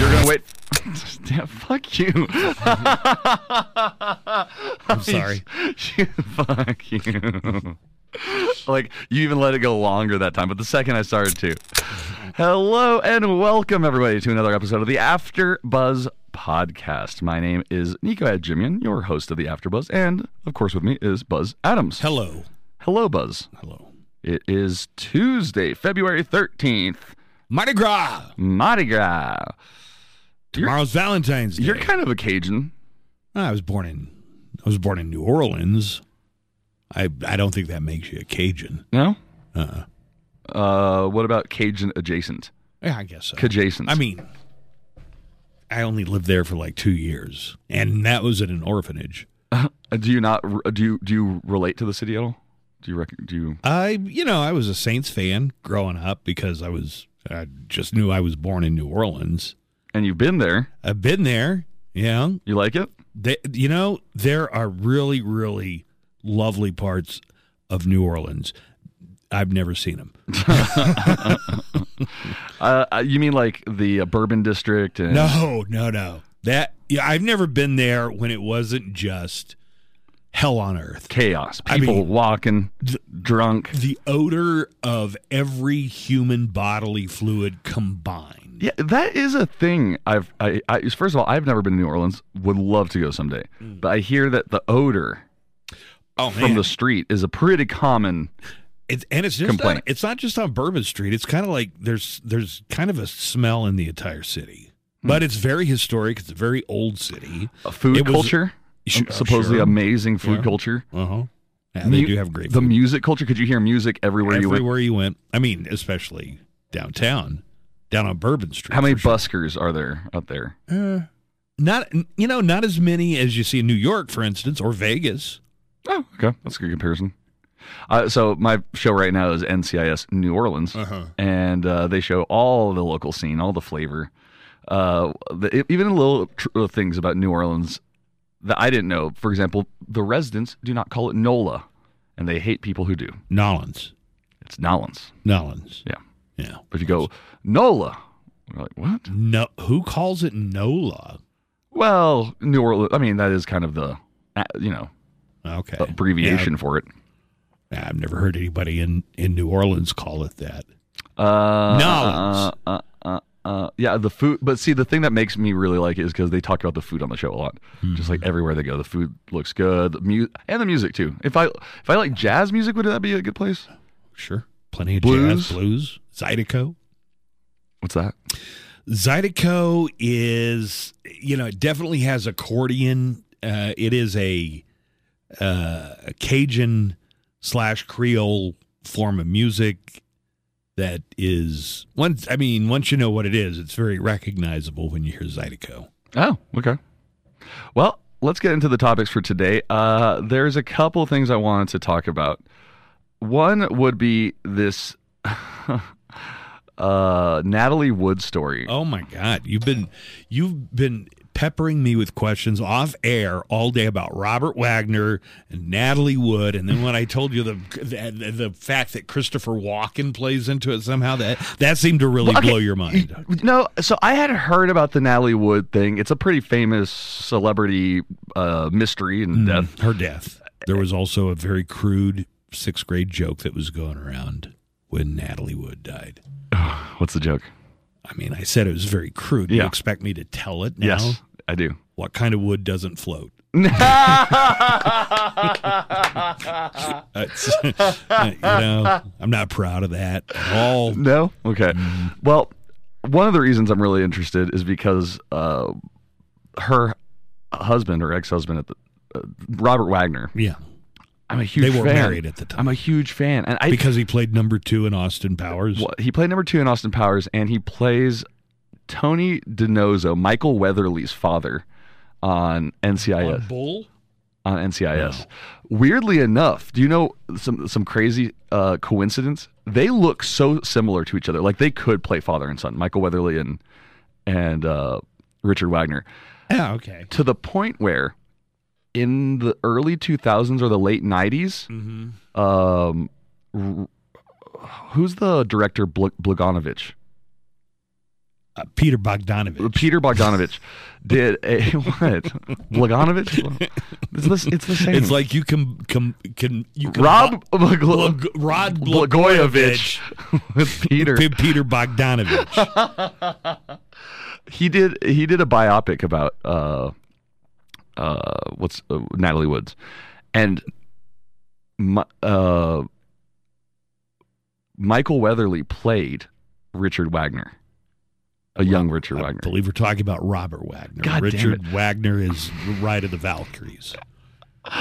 You're gonna wait. Damn, fuck you. I'm sorry. fuck you. like you even let it go longer that time, but the second I started to. Hello and welcome everybody to another episode of the After Buzz podcast. My name is Nico Adjimian, your host of the After Buzz, and of course with me is Buzz Adams. Hello. Hello, Buzz. Hello. It is Tuesday, February thirteenth. Mardi Gras. Mardi Gras. You're- Tomorrow's Valentine's Day. You're kind of a Cajun. I was born in I was born in New Orleans. I I don't think that makes you a Cajun. No? Uh, Uh, what about Cajun adjacent? yeah, I guess so. I mean, I only lived there for like two years, and that was at an orphanage. Uh, do you not? Do you do you relate to the city at all? Do you rec- do you? I, you know, I was a Saints fan growing up because I was I just knew I was born in New Orleans. And you've been there. I've been there. Yeah, You like it? they, you know, there are really, really lovely parts of New Orleans. I've never seen them. Uh, uh, you mean like the uh, Bourbon District? And No, no, no. That yeah, I've never been there when it wasn't just hell on earth. chaos. I People mean- walking, drunk. The odor of every human bodily fluid combined. Yeah, that is a thing. I've I, I first of all, I've never been to New Orleans. Would love to go someday. Mm. But I hear that the odor Oh from the street is a pretty common. It's, and it's just complaint. not, it's not just on Bourbon Street. It's kind of like there's there's kind of a smell in the entire city, Hmm. but it's very historic. It's a very old city. uh, food It was- culture. Supposedly sure. amazing food Yeah. culture. Uh huh. Yeah, they Mu- do have great The food. music culture. Could you hear music everywhere, you went? everywhere you went. I mean, especially downtown, down on Bourbon Street. How many sure. buskers are there out there? Uh, not you know not as many as you see in New York, for instance, or Vegas. Oh, okay, that's a good comparison. Uh, so my show right now is NCIS New Orleans, Uh-huh. and uh, they show all the local scene, all the flavor, uh, the, even little tr- uh, things about New Orleans that I didn't know. For example, the residents do not call it NOLA, and they hate people who do. Nawlins, It's Nawlins. Nawlins. Yeah, Yeah. but if you go NOLA, we're like what? No, who calls it NOLA? Well, New Orleans. I mean, that is kind of the uh, you know Okay. abbreviation for it. I've never heard anybody in in New Orleans call it that. Uh, Nawlins. Uh, uh, uh, uh, yeah, the food. But see, the thing that makes me really like it is because they talk about the food on the show a lot. Just Mm-hmm. like everywhere they go, the food looks good. The mu- and the music too. If I if I like jazz music, would that be a good place? Sure. Plenty of Blues? jazz, blues, Zydeco. What's that? Zydeco is, you know, it definitely has accordion. Uh, it is a, uh, a Cajun slash Creole form of music that is once. I mean, once you know what it is, it's very recognizable when you hear Zydeco. Oh, okay. Well, let's get into the topics for today. Uh, there's a couple things I wanted to talk about. One would be this uh, Natalie Wood story. Oh my God, you've been you've been peppering me with questions off air all day about Robert Wagner and Natalie Wood, and then when I told you the the, the fact that Christopher Walken plays into it somehow, that that seemed to really Okay, blow your mind. No, so I had heard about the Natalie Wood thing. It's a pretty famous celebrity uh, mystery and death. Her death. There was also a very crude sixth grade joke that was going around when Natalie Wood died. What's the joke? I mean, I said it was very crude. You expect me to tell it now? Yes, I do. What kind of wood doesn't float? You know, I'm not proud of that at all. No? Okay. Well, one of the reasons I'm really interested is because uh, her husband her ex-husband at the uh, Robert Wagner. Yeah, I'm a huge they were fan. married at the time I'm a huge fan, and I because he played number two in Austin Powers. Well, he played number two in Austin Powers, and he plays Tony DiNozzo, Michael Weatherly's father, on NCIS. Bull. On NCIS. Weirdly enough, do you know some some crazy uh, coincidence? They look so similar to each other. Like they could play father and son, Michael Weatherly and and uh, Richard Wagner, Yeah, okay. to the point where in the early 2000s or the late 90s, Mm-hmm. um, r- who's the director Bl- Blaganovich? Uh, Peter Bogdanovich. Peter Bogdanovich did a what? Blaganovich? It's the, it's the same. It's like you can can can you can Rob Blag- Blaglo- Rod Blagojevich with Peter. P- Peter Bogdanovich. He did he did a biopic about uh uh what's uh, Natalie Woods, and Mi- uh Michael Weatherly played Richard Wagner, a young Richard I Wagner. believe we're talking about Robert Wagner. God damn Richard Wagner is Ride of the Valkyries.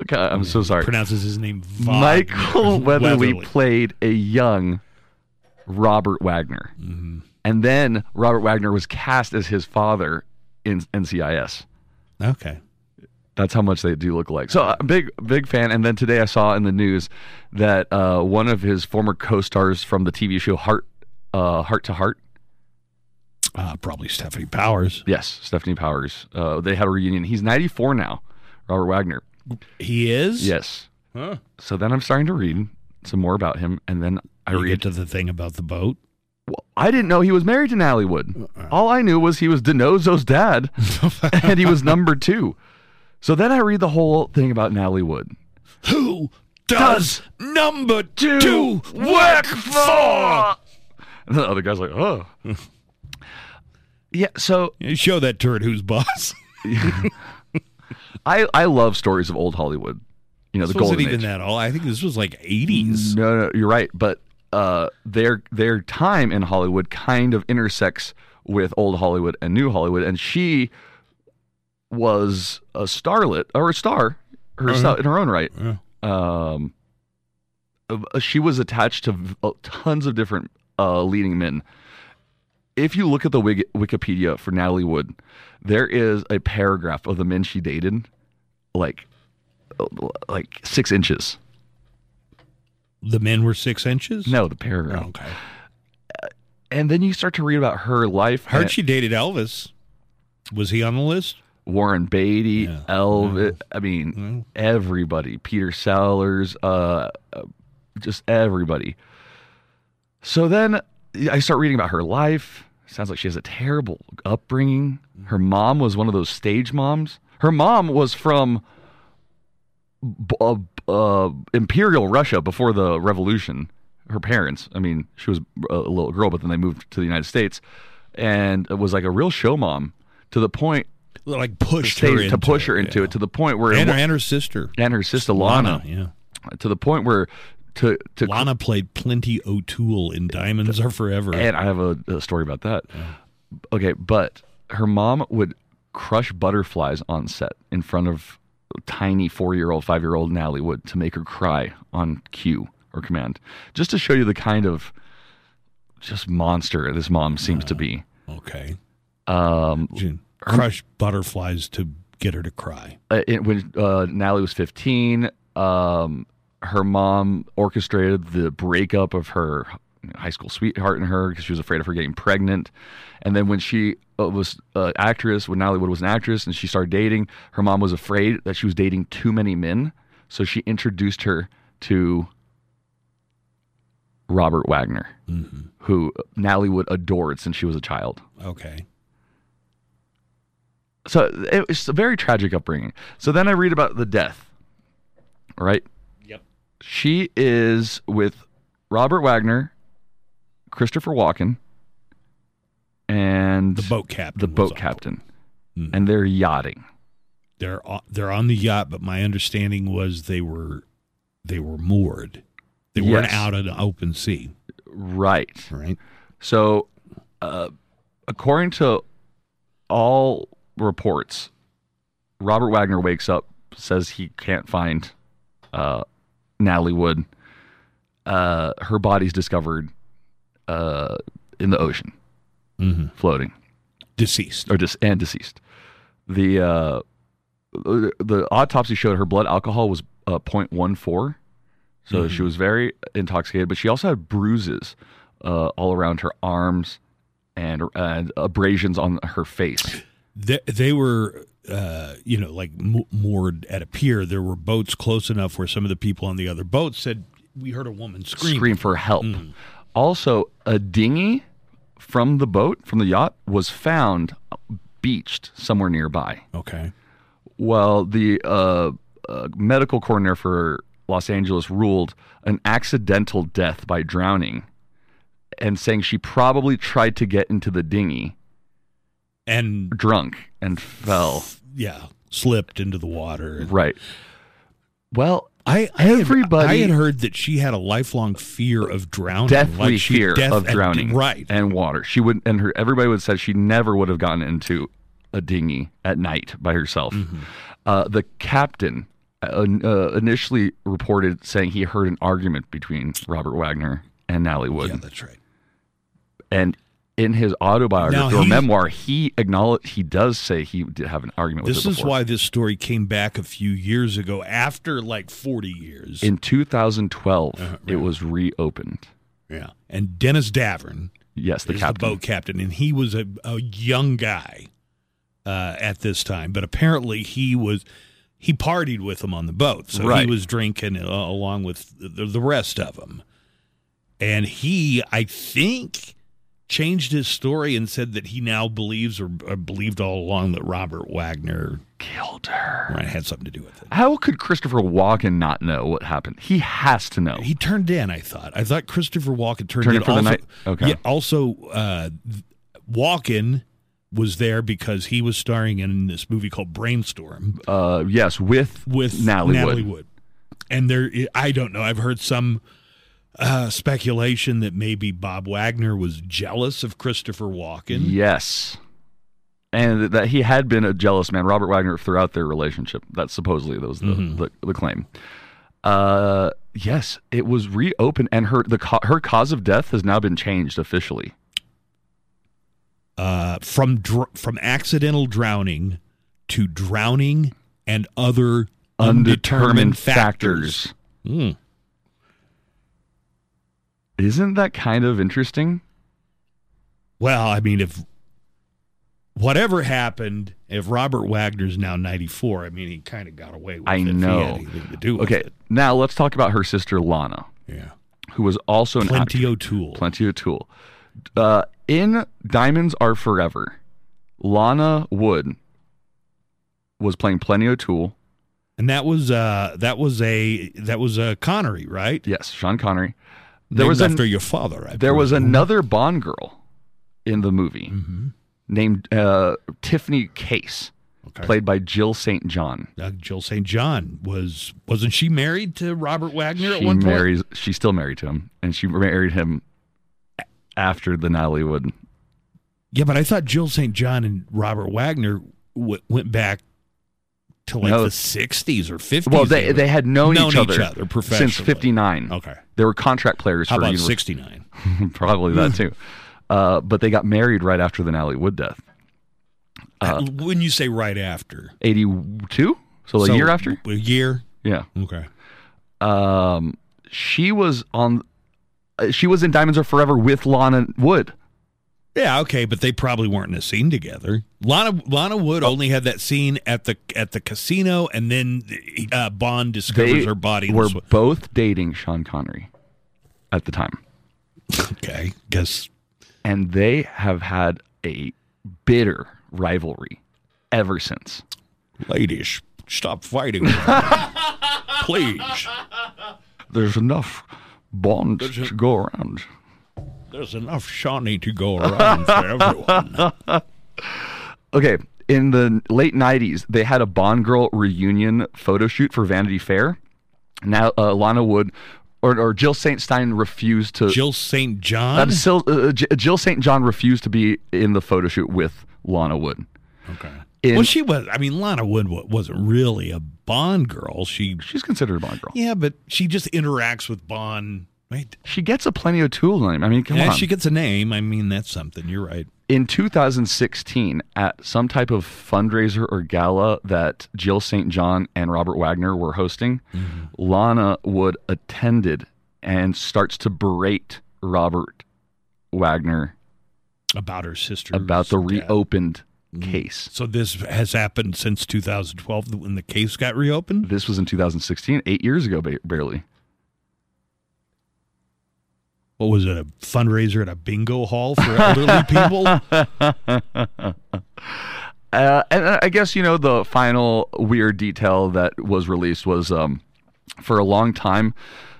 Okay, I'm so sorry. Pronounces his name Wagner. Michael Weatherly, Weatherly. played a young Robert Wagner. Mm-hmm. And then Robert Wagner was cast as his father in NCIS. Okay. That's how much they do look like. So, a big, big fan. And then today I saw in the news that uh, one of his former co-stars from the TV show Hart, uh, Hart to Hart, Uh, probably Stefanie Powers. yes, Stefanie Powers, uh, they had a reunion. He's 94 now, Robert Wagner. He is? Yes. Huh. So then I'm starting to read some more about him, and then I You read get to the thing about the boat. I didn't know he was married to Natalie Wood. Uh-uh. All I knew was he was DiNozzo's dad, and he was number two. So then I read the whole thing about Natalie Wood. Who does number two, work for? And the other guy's like, oh. yeah, so You Show that turd who's boss. I, I love stories of old Hollywood. You know, the this wasn't even age. that all. I think this was like 80s. No, no, you're right. But uh, their their time in Hollywood kind of intersects with old Hollywood and new Hollywood, and she was a starlet or a star herself in her own right. Yeah. Um, uh, she was attached to uh, tons of different uh, leading men. If you look at the Wiki- Wikipedia for Natalie Wood, there is a paragraph of the men she dated, like like six inches. The men were six inches? No, the paragraph. Oh, okay. And then you start to read about her life. Heard she dated Elvis. Was he on the list? Warren Beatty, Yeah. Elvis. I mean, Well, everybody. Peter Sellers, uh, uh, just everybody. So then I start reading about her life. Sounds like she has a terrible upbringing. Her mom was one of those stage moms. Her mom was from uh, uh, Imperial Russia before the revolution. Her parents, I mean, she was a little girl, but then they moved to the United States and it was like a real show mom to the point like pushed her to push her it, into yeah. it to the point where and her, and her sister and her sister Lana, yeah. to the point where to to Lana played Plenty O'Toole in Diamonds Are Forever. and I have a, a story about that. Okay, but her mom would crush butterflies on set in front of tiny four year old, five year old Natalie Wood to make her cry on cue or command, just to show you the kind of just monster this mom seems to be. okay. Um, She crushed butterflies to get her to cry. uh, it, when uh, Natalie was 15, um, her mom orchestrated the breakup of her high school sweetheart and her because she was afraid of her getting pregnant. And then when she uh, was uh, actress, when Natalie Wood was an actress and she started dating, her mom was afraid that she was dating too many men. So she introduced her to Robert Wagner, who Natalie Wood adored since she was a child. Okay. so it was a very tragic upbringing. So then I read about the death. Right? Yep. She is with Robert Wagner, Christopher Walken, and The boat captain. the boat captain, Mhm. and they're yachting. They're on, they're on the yacht, but my understanding was they were they were moored. They weren't out in the open sea, Right. right? So, uh, according to all reports, Robert Wagner wakes up, says he can't find uh, Natalie Wood. Uh, her body's discovered uh, in the ocean, floating Deceased. or dis- and deceased. The uh, the autopsy showed her blood alcohol was uh, 0.14, so she was very intoxicated. But she also had bruises uh, all around her arms and and abrasions on her face. They, they were, uh, you know, like mo- moored at a pier. There were boats close enough where some of the people on the other boat said, "We heard a woman scream." Scream for help. Also, a dinghy from the boat from the yacht was found beached somewhere nearby. Okay. Well, the uh, uh, medical coroner for Los Angeles ruled an accidental death by drowning and saying she probably tried to get into the dinghy And drunk and fell. yeah, slipped into the water. Right. Well, I, I had- Everybody- I had heard that she had a lifelong fear of drowning, deathly like she- fear death- of drowning right? and water. She would and her everybody would say she never would have gotten into a dinghy at night by herself. Mm-hmm. Uh, the captain uh, uh, initially reported saying he heard an argument between Robert Wagner and Natalie Wood. yeah, that's right. and in his autobiography Now, or memoir, he acknowledged he does say he did have an argument with This is why this story came back a few years ago, after like forty years. in 2012 Uh-huh, it was reopened. yeah, and Dennis Davern Yes, the is captain. the boat captain, and he was a, a young guy uh, at this time, but apparently he was he partied with them on the boat, so Right. he was drinking uh, along with the, the rest of them, and he, I think. Changed his story and said that he now believes or, or believed all along that Robert Wagner Killed her. right, had something to do with it. How could Christopher Walken not know what happened? He has to know. He turned in. I thought. I thought Christopher Walken turned, Turned in in for the also, night? Okay. Yeah. Also, uh, Walken was there because he was starring in this movie called Brainstorm uh, yes, with with Natalie, Wood. And there, I don't know. I've heard some uh, speculation that maybe Bob Wagner was jealous of Christopher Walken. Yes. And that he had been a jealous man, Robert Wagner, throughout their relationship. That supposedly that was the, Mm-hmm. the, the claim. Uh, yes, it was reopened, and her the her cause of death has now been changed officially. Uh, from dr- from accidental drowning to drowning and other Undetermined factors. Hmm. Isn't that kind of interesting? Well, I mean, if whatever happened, if Robert Wagner's now 94, I mean, he kind of got away with I it. he know. had anything to do with Okay, now let's talk about her sister Lana, Yeah. who was also an Plenty actress. O'Toole. Plenty O'Toole. Uh, in Diamonds Are Forever, Lana Wood was playing Plenty O'Toole. And that was uh that was a that was a Connery, right? Yes, Sean Connery. There Named was an, after your father. I there was another Bond girl in the movie Mm-hmm. named uh, Tiffany Case, Okay. played by Jill St. John. Uh, Jill St. John was wasn't she married to Robert Wagner at She one point? marries. She's still married to him, and she married him after the Natalie Wood. Yeah, but I thought Jill St. John and Robert Wagner w- went back to like No. the 60s or 50s. Well, they were- they had known, known each other, each other since professionally. '59. Okay. They were contract players How for about 69? Probably that too. Uh, but they got married right after the Natalie Wood death. Uh, when you say right after. 82? So a year after? A year? Yeah. Okay. Um, she was on. uh, She was in Diamonds Are Forever with Lana Wood. Yeah, okay, but they probably weren't in a scene together. Lana Lana Wood only had that scene at the at the casino, and then uh, Bond discovers They her body. were both dating Sean Connery at the time, okay, guess and they have had a bitter rivalry ever since. ladies, stop fighting, please. There's enough Bond to go around. There's enough Shawnee to go around for everyone. Okay, in the late '90s, they had a Bond girl reunion photo shoot for Vanity Fair. Now, uh, Lana Wood or, or Jill St. Stein refused to. Jill St. John. uh, Sil- uh, J- Jill St. John refused to be in the photo shoot with Lana Wood. okay. In, well, she was. I mean, Lana Wood wasn't really a Bond girl. She, she's considered a Bond girl. yeah, but she just interacts with Bond. Right? She gets a Plenty O'Toole's name. I mean, come Yeah, on. she gets a name. I mean, that's something. You're right. in 2016 at some type of fundraiser or gala that Jill St. John and Robert Wagner were hosting, Lana Wood attended and starts to berate Robert Wagner About her sister. about the reopened Mm-hmm. case. So this has happened since 2012 when the case got reopened. This was in 2016, eight years ago, ba- barely. What was it? A fundraiser at a bingo hall for elderly people? Uh, and I guess you know the final weird detail that was released was um, for a long time,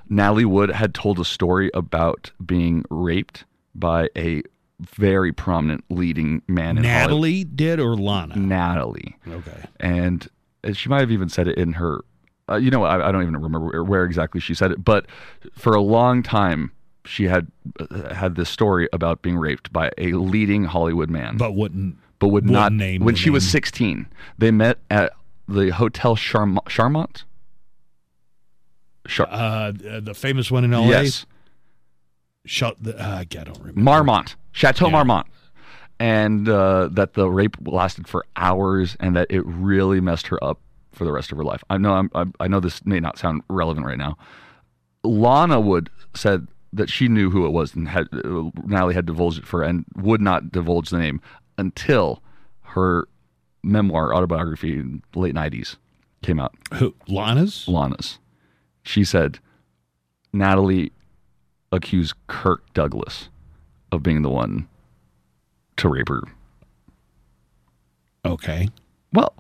Natalie Wood had told a story about being raped by a very prominent leading man in Hollywood. Natalie did or Lana? Natalie, Okay. and she might have even said it in her. Uh, you know, I, I don't even remember where, where exactly she said it, but for a long time, she had uh, had this story about being raped by a leading Hollywood man But wouldn't. but would Wouldn't not name when she was 16 they met at the hotel Charmont, Charmont? Char- Uh, the famous one in LA. yes the. Uh, I don't remember. Marmont Chateau Yeah. Marmont and uh, that the rape lasted for hours and that it really messed her up for the rest of her life I know I'm, I, I know this may not sound relevant right now Lana Wood said that she knew who it was and had uh, Natalie had divulged it for her and would not divulge the name until her memoir autobiography in the late 90s came out Who, Lana's? Lana's. She said Natalie accused Kirk Douglas of being the one to rape her. Okay. Well,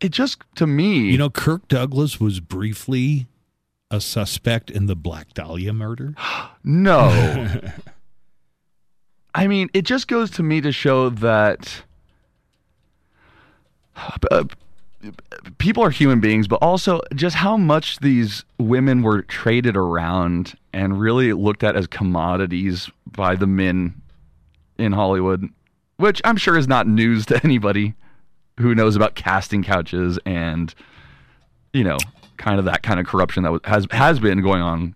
it just to me, You know, Kirk Douglas was briefly a suspect in the Black Dahlia murder. no. I mean, it just goes to me to show that uh, people are human beings, but also just how much these women were traded around and really looked at as commodities by the men in Hollywood, which I'm sure is not news to anybody who knows about casting couches and you know, kind of that kind of corruption that has has been going on.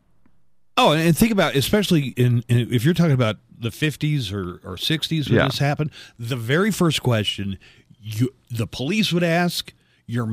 Oh, and think about especially in, in if you're talking about the 50s or, or 60s when Yeah. this happened. The very first question you the police would ask your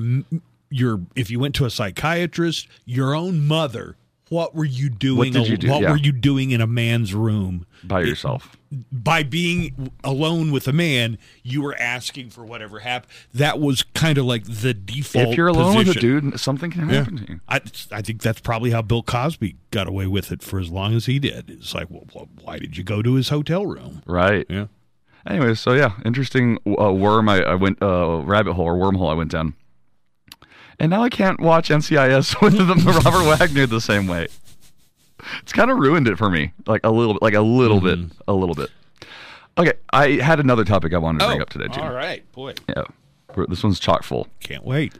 your if you went to a psychiatrist, your own mother, what were you doing? did you do? What Yeah. were you doing in a man's room? by yourself. by being alone with a man, you were asking for whatever happened. That was kind of like the default. If you're alone with a dude, something can Yeah. happen to you. I, I think that's probably how Bill Cosby got away with it for as long as he did. It's like, well, why did you go to his hotel room? Right. Yeah. Anyway, so yeah, interesting uh, worm. I, I went uh, rabbit hole or wormhole. I went down, and now I can't watch NCIS with the Robert Wagner the same way. It's kind of ruined it for me, like a little, bit, like a little bit, a little bit. Okay, I had another topic I wanted to bring up today too. Oh, All right, boy, Yeah, this one's chock full. can't wait.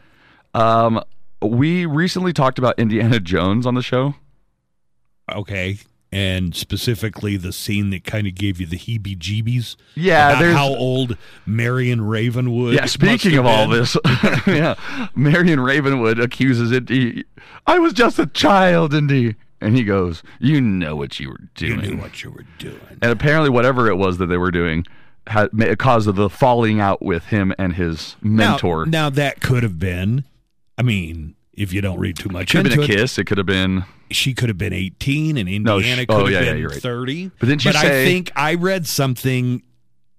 Um, we recently talked about Indiana Jones on the show. Okay, and specifically the scene that kind of gave you the heebie-jeebies. Yeah, about there's- how old Marion Ravenwood. Yeah, speaking of all this, yeah, Marion Ravenwood accuses Indy. I was just a child, Indy, and he goes, "You know what you were doing. you knew what you were doing. and apparently, whatever it was that they were doing had caused the falling out with him and his mentor. Now, now that could have been. I mean, if you don't read too much It could have been a it, kiss. It could have been. she could have been 18 and No, Indiana could oh, have yeah, yeah, been you're right. 30. But didn't you I say- think I read something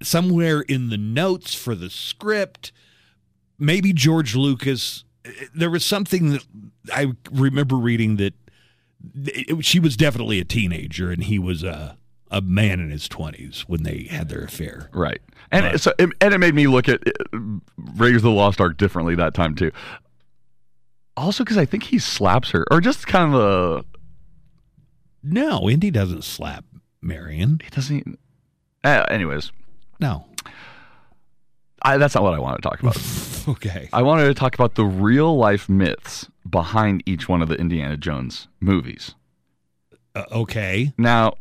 somewhere in the notes for the script. Maybe George Lucas. There was something that I remember reading that it- she was definitely a teenager and he was a a man in his 20s when they had their affair. Right. And Right. so and it made me look at uh, Raiders of the Lost Ark differently that time too. Also, because I think he slaps her, or just kind of a No, Indy doesn't slap Marion. he doesn't. Uh, anyways, No. I, that's not what I wanted to talk about. Okay. I wanted to talk about the real life myths behind each one of the Indiana Jones movies. Uh, okay. Now,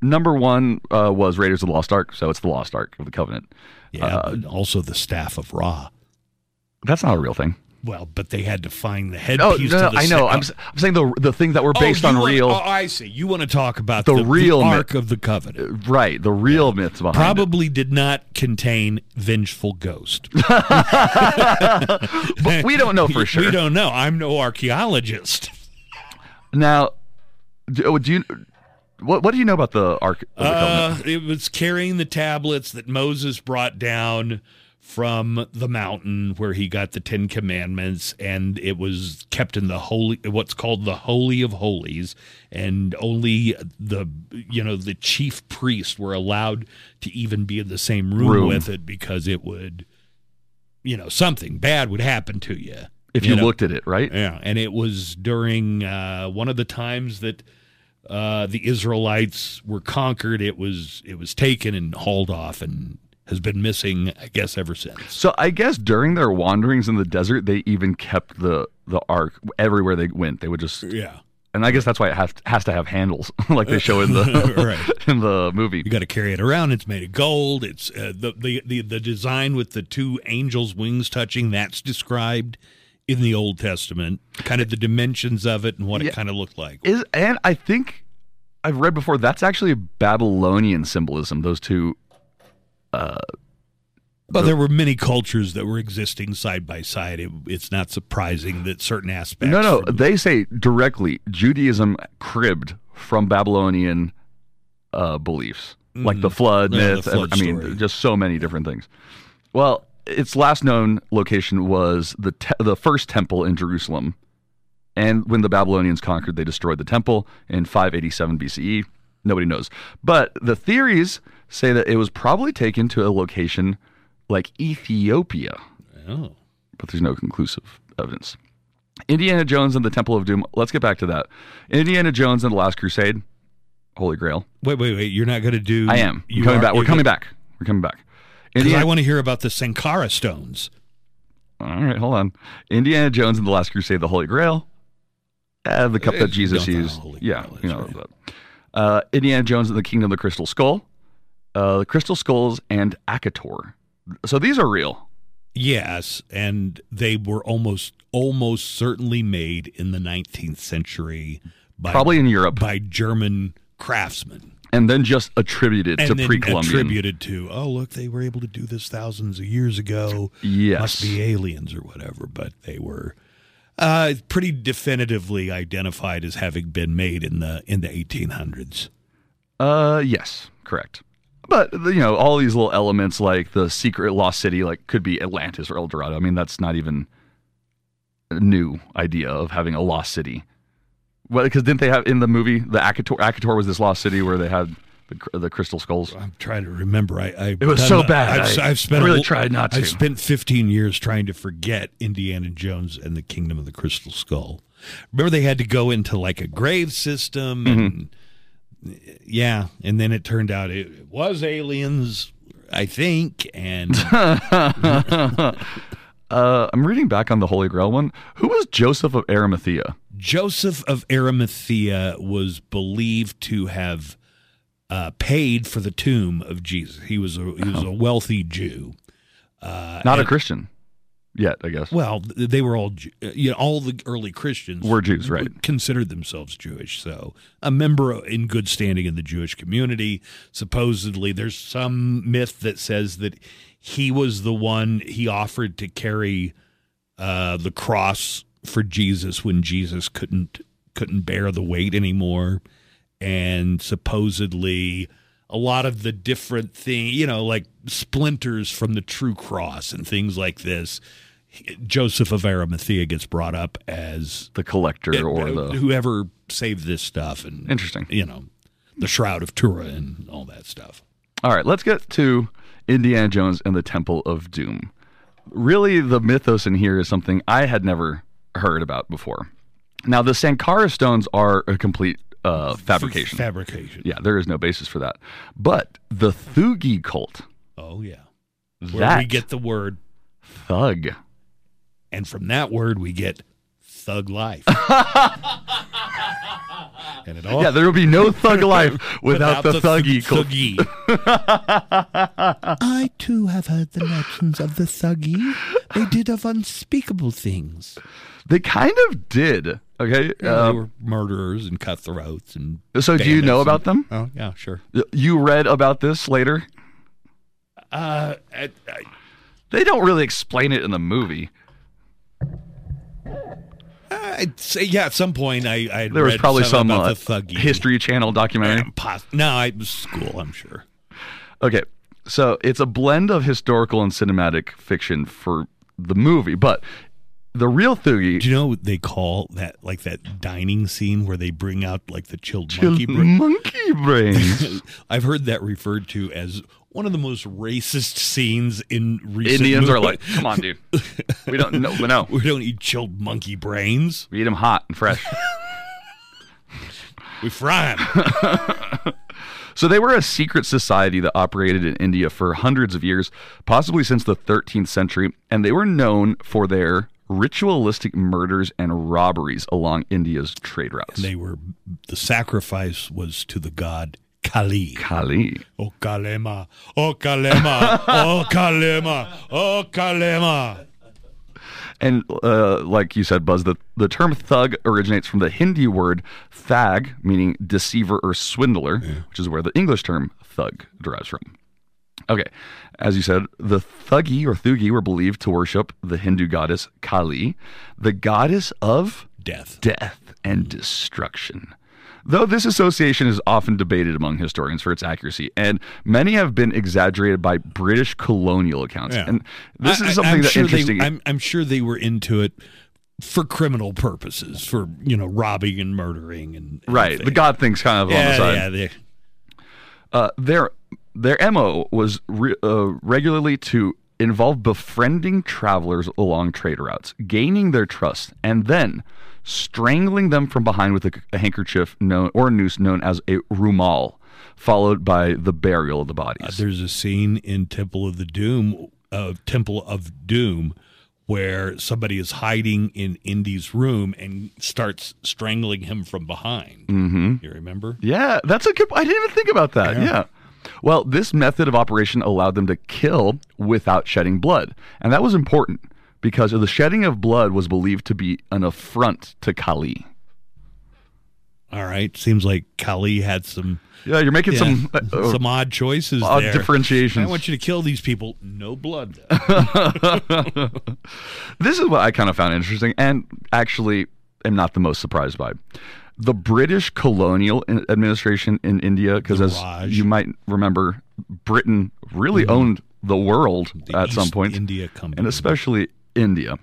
number one uh, was Raiders of the Lost Ark, so it's the Lost Ark of the Covenant. Yeah, Uh, also the staff of Ra. That's not a real thing. Well, but they had to find the Oh, headpiece. no, to no, I know. I'm, I'm saying the the things that were based Oh, on you wanna- real. oh, I see. You want to talk about The the, real myth. Ark of the Covenant. right, the real myths behind it. Probably did not contain vengeful ghost. But we don't know for sure. We don't know. I'm no archaeologist. Now, do, oh, do you what what do you know about the Ark of the Covenant? Uh, it was carrying the tablets that Moses brought down from the mountain where he got the Ten Commandments, and it was kept in the holy, what's called the Holy of Holies, and only the you know the chief priests were allowed to even be in the same room, Room. with it because it would, you know, something bad would happen to you If you, know. looked at it, right? yeah, and it was during uh, one of the times that uh, the Israelites were conquered. It was it was taken and hauled off, and has been missing, I guess, ever since. So I guess during their wanderings in the desert, they even kept the the ark everywhere they went. They would just, Yeah, and I guess that's why it has has to have handles, like they show in the Right. in the movie. you got to carry it around. It's made of gold. It's uh, the, the the the design with the two angels' wings touching. That's described in the Old Testament. Kind of the dimensions of it and what Yeah. it kind of looked like. Is and I think I've read before that's actually a Babylonian symbolism. Those two. But there were many cultures that were existing side by side. It, it's not surprising that certain aspects. No, no, from- they say directly Judaism cribbed from Babylonian uh, beliefs, like the flood Mm-hmm. Yeah, the myth. flood I mean, story. just so many different things. Well, its last known location was the te- the first temple in Jerusalem, and when the Babylonians conquered, they destroyed the temple in 587 BCE. Nobody knows, but the theories say that it was probably taken to a location like Ethiopia oh. but there's no conclusive evidence. Indiana Jones and the Temple of Doom. Let's get back to that. Indiana Jones and the Last Crusade. Holy Grail. Wait, wait, wait! You're not going to do. I am. You coming are- back. We're coming gonna- back. We're coming back. Indiana, I want to hear about the Sankara stones. all right, hold on. Indiana Jones and the Last Crusade, the Holy Grail. Uh, the cup that Jesus used. Yeah, you know. right. Uh, Indiana Jones and the Kingdom of the Crystal Skull. Uh, the Crystal Skulls and Akator. So these are real. Yes, and they were almost almost certainly made in the 19th century by Probably in Europe. by German craftsmen. and then just attributed and to then pre-Columbian. attributed to oh look they were able to do this thousands of years ago Yes. must be aliens or whatever but they were uh, pretty definitively identified as having been made in the in the 1800s Uh, yes, correct. But you know, all these little elements like the secret lost city, like could be Atlantis or El Dorado. I mean, that's not even a new idea of having a lost city. Well, because didn't they have in the movie the Akator? Akator was this lost city where they had the, the crystal skulls. I'm trying to remember. I, I It was so bad. I've, I- I've spent I really a, tried not to. I've spent 15 years trying to forget Indiana Jones and the Kingdom of the Crystal Skull. Remember, they had to go into like a grave system, Mm-hmm. and yeah, and then it turned out it, it was aliens, I think, and Uh, I'm reading back on the Holy Grail one. Who was Joseph of Arimathea? Joseph of Arimathea was believed to have uh, paid for the tomb of Jesus. He was a he was a wealthy Jew. Not a Christian yet, I guess. Well, they were all, uh, you know, all the early Christians Were Jews, right. Considered themselves Jewish. So a member in good standing in the Jewish community. Supposedly, there's some myth that says that he was the one he offered to carry uh, the cross for Jesus when Jesus couldn't couldn't bear the weight anymore, and supposedly. A lot of the different thing, you know, like splinters from the true cross and things like this. Joseph of Arimathea gets brought up as the collector or uh, the whoever saved this stuff and Interesting. you know the shroud of Turin and all that stuff All right, let's get to Indiana Jones and the Temple of Doom. Really, the mythos in here is something I had never heard about before. Now, the Sankara stones are a complete uh, fabrication. fabrication yeah, there is no basis for that. But the Thugi cult, oh yeah where that we get the word thug. and from that word we get thug life and it all Yeah, there would be no thug life without, the, thuggy. cult. thuggy. I too have heard the legends of the thuggy. They did of unspeakable things. They kind of did. Okay. they uh, were murderers and cutthroats and. so do you know and- about them? Oh yeah, sure. You read about this later? Uh, I, I, They don't really explain it in the movie. I'd say yeah. At some point, I I There was probably some about uh, the thuggy History Channel documentary. No, I was school. I'm sure. Okay, so it's a blend of historical and cinematic fiction for the movie, but the real Thugi, Do you know what they call that like that dining scene where they bring out like the chilled Chilled monkey brain? monkey brains. I've heard that referred to as one of the most racist scenes in recent Indians are like, come on, dude. We don't know. No, we don't eat chilled monkey brains. we eat them hot and fresh. We fry them. So they were a secret society that operated in India for hundreds of years, possibly since the 13th century, and they were known for their ritualistic murders and robberies along India's trade routes. they were the sacrifice was to the god Kali. Kali. Oh Kali Ma, oh Kali Ma, oh Kali Ma, oh Kali Ma. And uh, like you said, Buzz, the, the term thug originates from the Hindi word thag, meaning deceiver or swindler, which is where the English term thug derives from. Okay, as you said, the thuggy or thugi were believed to worship the Hindu goddess Kali, the goddess of Death. death and destruction. Though this association is often debated among historians for its accuracy, and many have been exaggerated by British colonial accounts. Yeah. And this I- is something I'm that's sure interesting. They, I'm, I'm sure they were into it for criminal purposes, for you know robbing and murdering and, and right, the. God thing's kind of on the side. yeah. They, uh, their their mo was re- uh, regularly to involve befriending travelers along trade routes, gaining their trust, and then strangling them from behind with a, a handkerchief known or a noose known as a rumal, followed by the burial of the bodies. there's a scene in Temple of the Doom, uh, Temple of Doom, where somebody is hiding in Indy's room and starts strangling him from behind. Mm-hmm. You remember? Yeah, that's a good. I didn't even think about that. Yeah. Well, this method of operation allowed them to kill without shedding blood, and that was important because the shedding of blood was believed to be an affront to Kali. All right. Seems like Kali had some Yeah, you're making yeah, some uh, some odd choices odd there. differentiations. I want you to kill these people. No blood. this is what I kind of found interesting, and actually am not the most surprised by. The British colonial administration in India, because as Raj. you might remember, Britain really owned the world Mm-hmm. The at some East point, India Company. and especially India.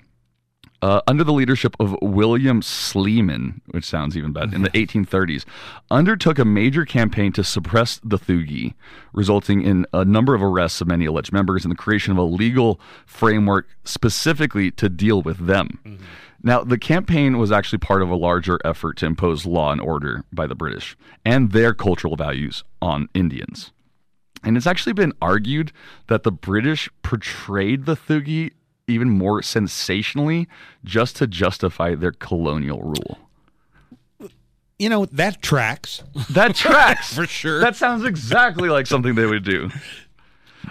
Uh, under the leadership of William Sleeman, which sounds even better, in the 1830s, undertook a major campaign to suppress the Thugi, resulting in a number of arrests of many alleged members and the creation of a legal framework specifically to deal with them. Now, the campaign was actually part of a larger effort to impose law and order by the British and their cultural values on Indians. And it's actually been argued that the British portrayed the Thugi even more sensationally just to justify their colonial rule. you know that tracks. That tracks. For sure. That sounds exactly like something they would do.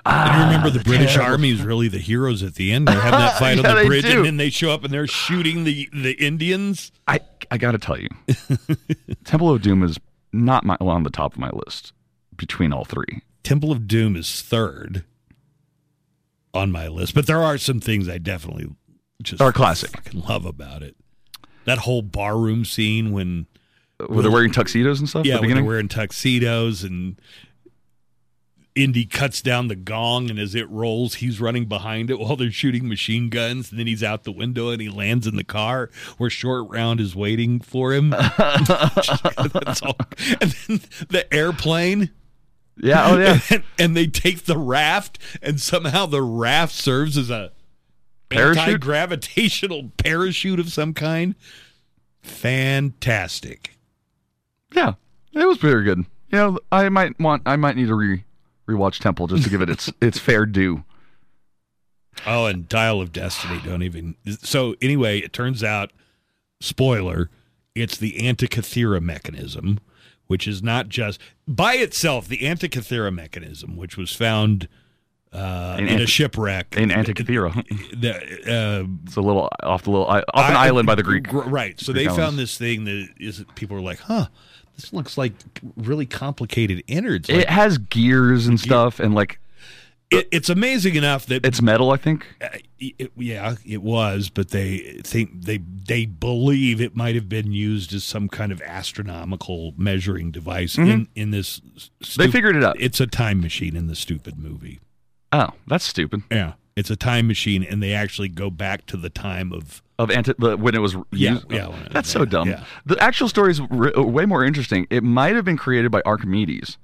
And ah, you remember the British Army is really the heroes at the end. They're having that fight Yeah, on the bridge, do. and then they show up and they're shooting the the Indians. I, I got to tell you, Temple of Doom is not my, on the top of my list between all three. Temple of Doom is third on my list, but there are some things I definitely just Are classic. fucking love about it. That whole barroom scene when Were they wearing tuxedos and stuff yeah, at the when they're wearing tuxedos and Indy cuts down the gong and as it rolls, he's running behind it while they're shooting machine guns. And then he's out the window and he lands in the car where Short Round is waiting for him. That's all. And then the airplane. yeah, oh yeah. And, and they take the raft, and somehow the raft serves as a Parachute? anti-gravitational parachute of some kind. Fantastic. Yeah, it was very good. You know, I might want, I might need to re rewatch Temple just to give it its its fair due. Oh, and Dial of Destiny don't even. So anyway, it turns out, spoiler, It's the Antikythera mechanism, which is not just by itself the Antikythera mechanism, which was found uh, In in, a shipwreck In Antikythera. The, uh, It's a little off the little off an I- island by the Greek. Right. So Greek they islands. found this thing that is people are like, huh, this looks like really complicated innards. Like, It has gears and stuff, and like it, it's amazing enough that it's metal. I think. uh, it, yeah, it was, but they think they they believe it might have been used as some kind of astronomical measuring device in in this. They figured it out. It's a time machine in the stupid movie. Oh, that's stupid. Yeah, it's a time machine, and they actually go back to the time of Of anti- the, when it was Yeah, used. yeah, it- that's so dumb. yeah. The actual story is re- way more interesting. It might have been created by Archimedes,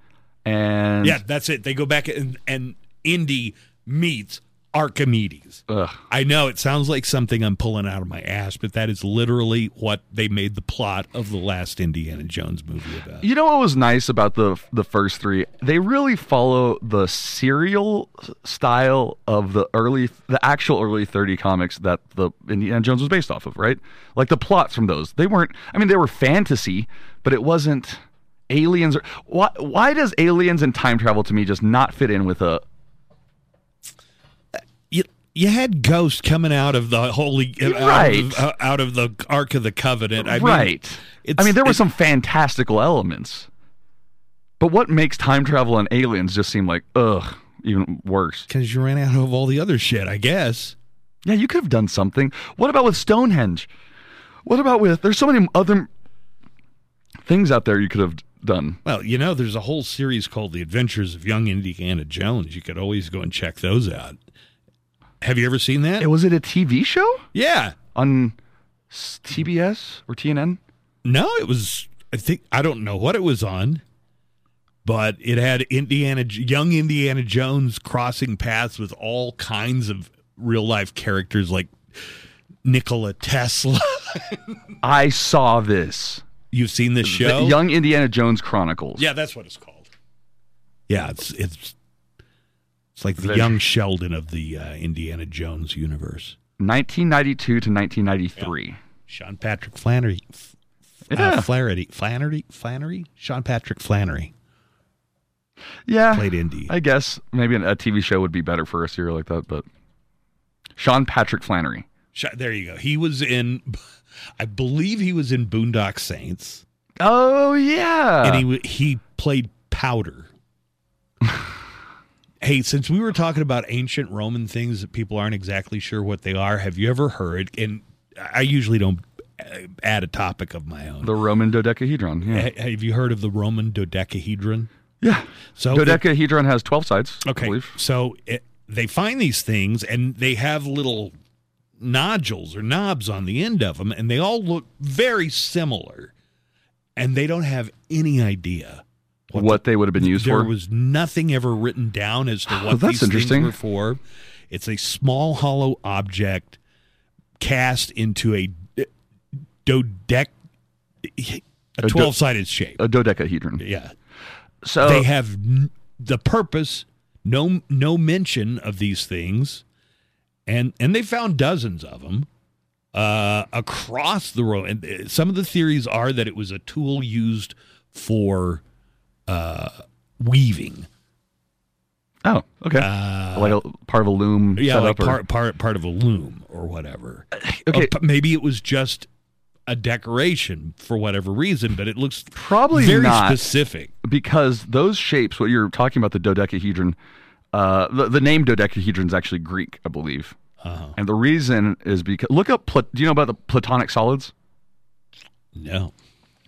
and yeah. That's it. They go back and and Indy meets Archimedes. ugh, I know it sounds like something I'm pulling out of my ass, but that is literally what they made the plot of the last Indiana Jones movie about. You know what was nice about the the first three? They really follow the serial style of the early, the actual early thirty comics that the Indiana Jones was based off of, right? Like the plots from those, they weren't. I mean, they were fantasy, but it wasn't aliens. Or, why? Why does aliens and time travel to me just not fit in with a? You, had ghosts coming out of the holy, out, Right. of, uh, out of the Ark of the Covenant. I mean, right. it's- I mean, there were some fantastical elements, but what makes time travel and aliens just seem like ugh, even worse? because you ran out of all the other shit, I guess. Yeah, you could have done something. What about with Stonehenge? What about with? There's so many other things out there you could have done. Well, you know, there's a whole series called The Adventures of Young Indiana Jones. You could always go and check those out. Have you ever seen that? It, was it a TV show yeah. on s- TBS or TNN? No, it was. I think I don't know what it was on, but it had Indiana, young Indiana Jones crossing paths with all kinds of real life characters like Nikola Tesla. I saw this. You've seen this show? The Young Indiana Jones Chronicles. yeah, that's what it's called. Yeah, it's it's it's like the young Sheldon of the uh, Indiana Jones universe. 1992 to 1993. Sean Patrick Flanery. F- Yeah. Uh, Flaherty, Flanery, Flanery, Sean Patrick Flanery Yeah. played Indy. I guess maybe a TV show would be better for a serial like that, but Sean Patrick Flanery. There you go. He was in, I believe he was in Boondock Saints, Oh yeah. and he he played Powder. hey, since we were talking about ancient Roman things that people aren't exactly sure what they are, have you ever heard? And I usually don't uh, add a topic of my own. the Roman dodecahedron. Yeah. Have you heard of the Roman dodecahedron? Yeah. So Dodecahedron has 12 sides. I Okay, believe. so it, they find these things and they have little nodules or knobs on the end of them, and they all look very similar, and they don't have any idea What, they would have been used there for. There was nothing ever written down as to what that's these things interesting. were for. It's a small hollow object cast into a dodec, a twelve-sided shape. a dodecahedron. yeah, So they have n- the purpose no no mention of these things and and they found dozens of them uh, across the road and uh, some of the theories are that it was a tool used for uh, weaving oh, okay. Uh, like a part of a loom yeah like or- part part part of a loom or whatever Okay. Or maybe it was just a decoration for whatever reason but it looks Probably very not. specific because those shapes, what you're talking about, the dodecahedron, uh, the, the name dodecahedron is actually Greek, I believe. uh, And the reason is because look up. Do you know about the platonic solids? no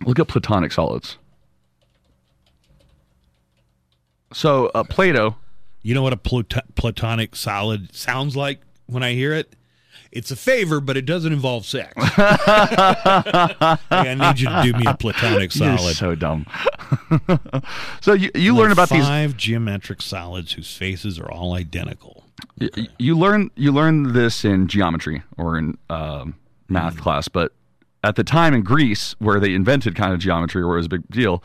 Look up platonic solids. So uh, Plato, You know what a plat- platonic solid sounds like when I hear it? It's a favor, but it doesn't involve sex. Hey, I need you to do me a platonic you're solid. so dumb. so you you learn about these five geometric solids whose faces are all identical. Y- y- You learn you learn this in geometry or in um, math Mm. class, but at the time in Greece, where they invented kind of geometry, where it was a big deal,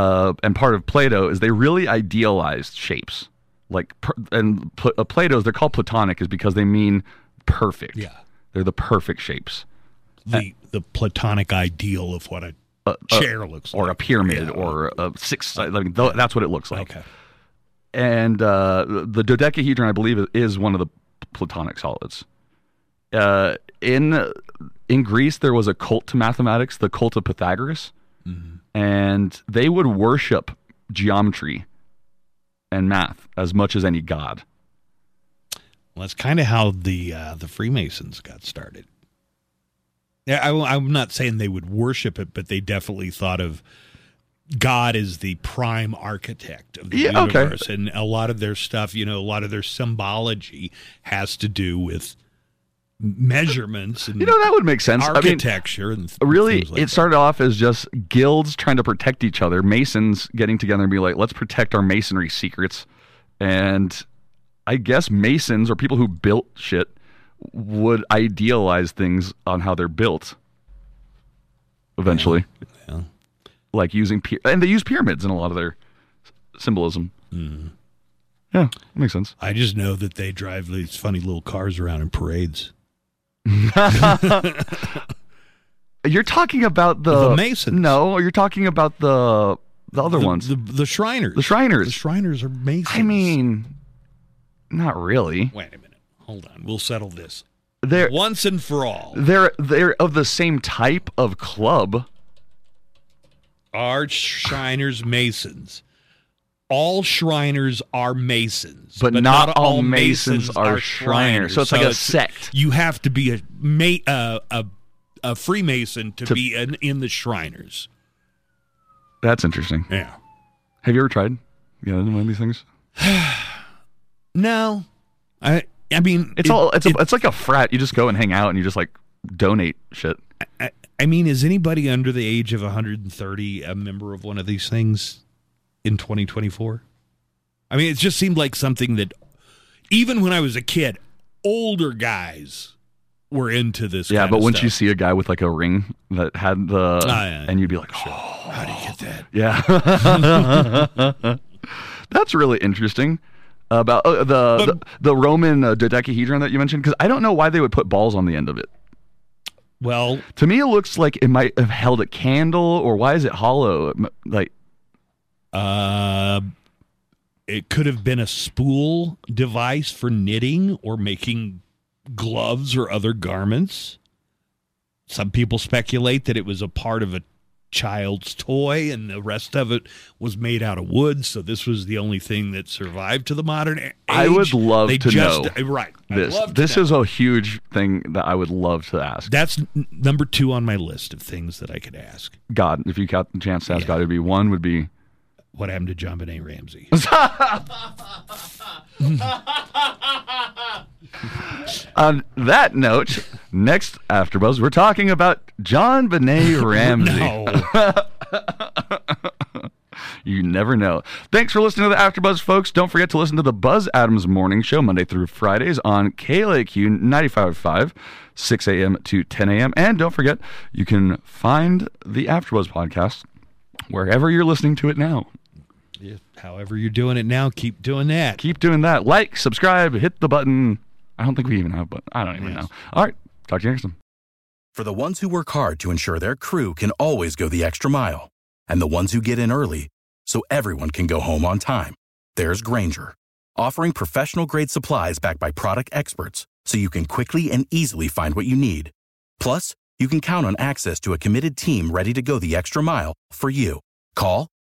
uh, and part of Plato is they really idealized shapes. Like and uh, Plato's, they're called Platonic, is because they mean perfect. Yeah. they're the perfect shapes. the the platonic ideal of what a Uh, uh, chair looks like. or a pyramid Yeah. or a six. I mean, th- that's what it looks like. Okay. and uh, the dodecahedron, I believe, is one of the Platonic solids. Uh, in in Greece, there was a cult to mathematics, the cult of Pythagoras, and they would worship geometry and math as much as any god. Well, that's kind of how the uh, the Freemasons got started. Yeah, I, am not saying they would worship it, but they definitely thought of God as the prime architect of the Yeah, okay. universe, and a lot of their stuff, you know, a lot of their symbology has to do with measurements and You know that would make sense. I mean, architecture and th- really, like it that. started off as just guilds trying to protect each other, Masons getting together and be like, let's protect our masonry secrets. And I guess Masons or people who built shit would idealize things on how they're built eventually. Yeah. Like using, and they use pyramids in a lot of their symbolism. Mm-hmm. Yeah, that makes sense. I just know that they drive these funny little cars around in parades. You're talking about the, The Masons. No, you're talking about the the other the, ones. the, the Shriners, The Shriners. the Shriners are Masons. I mean, not really. Wait a minute. Hold on. We'll settle this They're once and for all. they're they're of the same type of club. Are Shriners Masons? All Shriners are Masons, But not all Masons are Shriners. So it's like a sect. You have to be a ma- uh, a a Freemason to, To- be an, in the Shriners. That's interesting. Yeah. Have you ever tried? Yeah, one of these things. No, I. I mean, It's it- all it's it- a, it's like a frat. You just go and hang out and you just like donate shit. I, I mean, is anybody under the age of 130 a member of one of these things in 2024? I mean, it just seemed like something that even when I was a kid, older guys were into this. Yeah, but once you see a guy with like a ring that had the, yeah, yeah. and you'd be like, oh, how do you get that? yeah. That's really interesting. About uh, the, But- the the Roman uh, dodecahedron that you mentioned, because I don't know why they would put balls on the end of it. Well, To me, it looks like it might have held a candle, or why is it hollow? Like, uh, it could have been a spool device for knitting or making gloves or other garments. Some people speculate that it was a part of a child's toy and the rest of it was made out of wood. So this was the only thing that survived to the modern age. I would love They to just, know Right. This this know. is a huge thing that I would love to ask That's n- number two on my list of things that I could ask. God. If you got the chance to ask Yeah. God, it'd be one would be What happened to JonBenét Ramsey? On that note, next AfterBuzz, we're talking about JonBenét Ramsey. no. You never know. Thanks for listening to the AfterBuzz, folks. Don't forget to listen to the Buzz Adams Morning Show Monday through Fridays on KLAQ 95.5, 6 a.m. to 10 a.m. And don't forget, you can find the AfterBuzz podcast wherever you're listening to it now. Yeah, However you're doing it now, keep doing that. Keep doing that. Like, subscribe, hit the button. I don't think we even have but. I don't even Yes. know. All right. Talk to you next time. For the ones who work hard to ensure their crew can always go the extra mile, and the ones who get in early so everyone can go home on time, there's Grainger, offering professional grade supplies backed by product experts so you can quickly and easily find what you need. Plus, you can count on access to a committed team ready to go the extra mile for you. Call,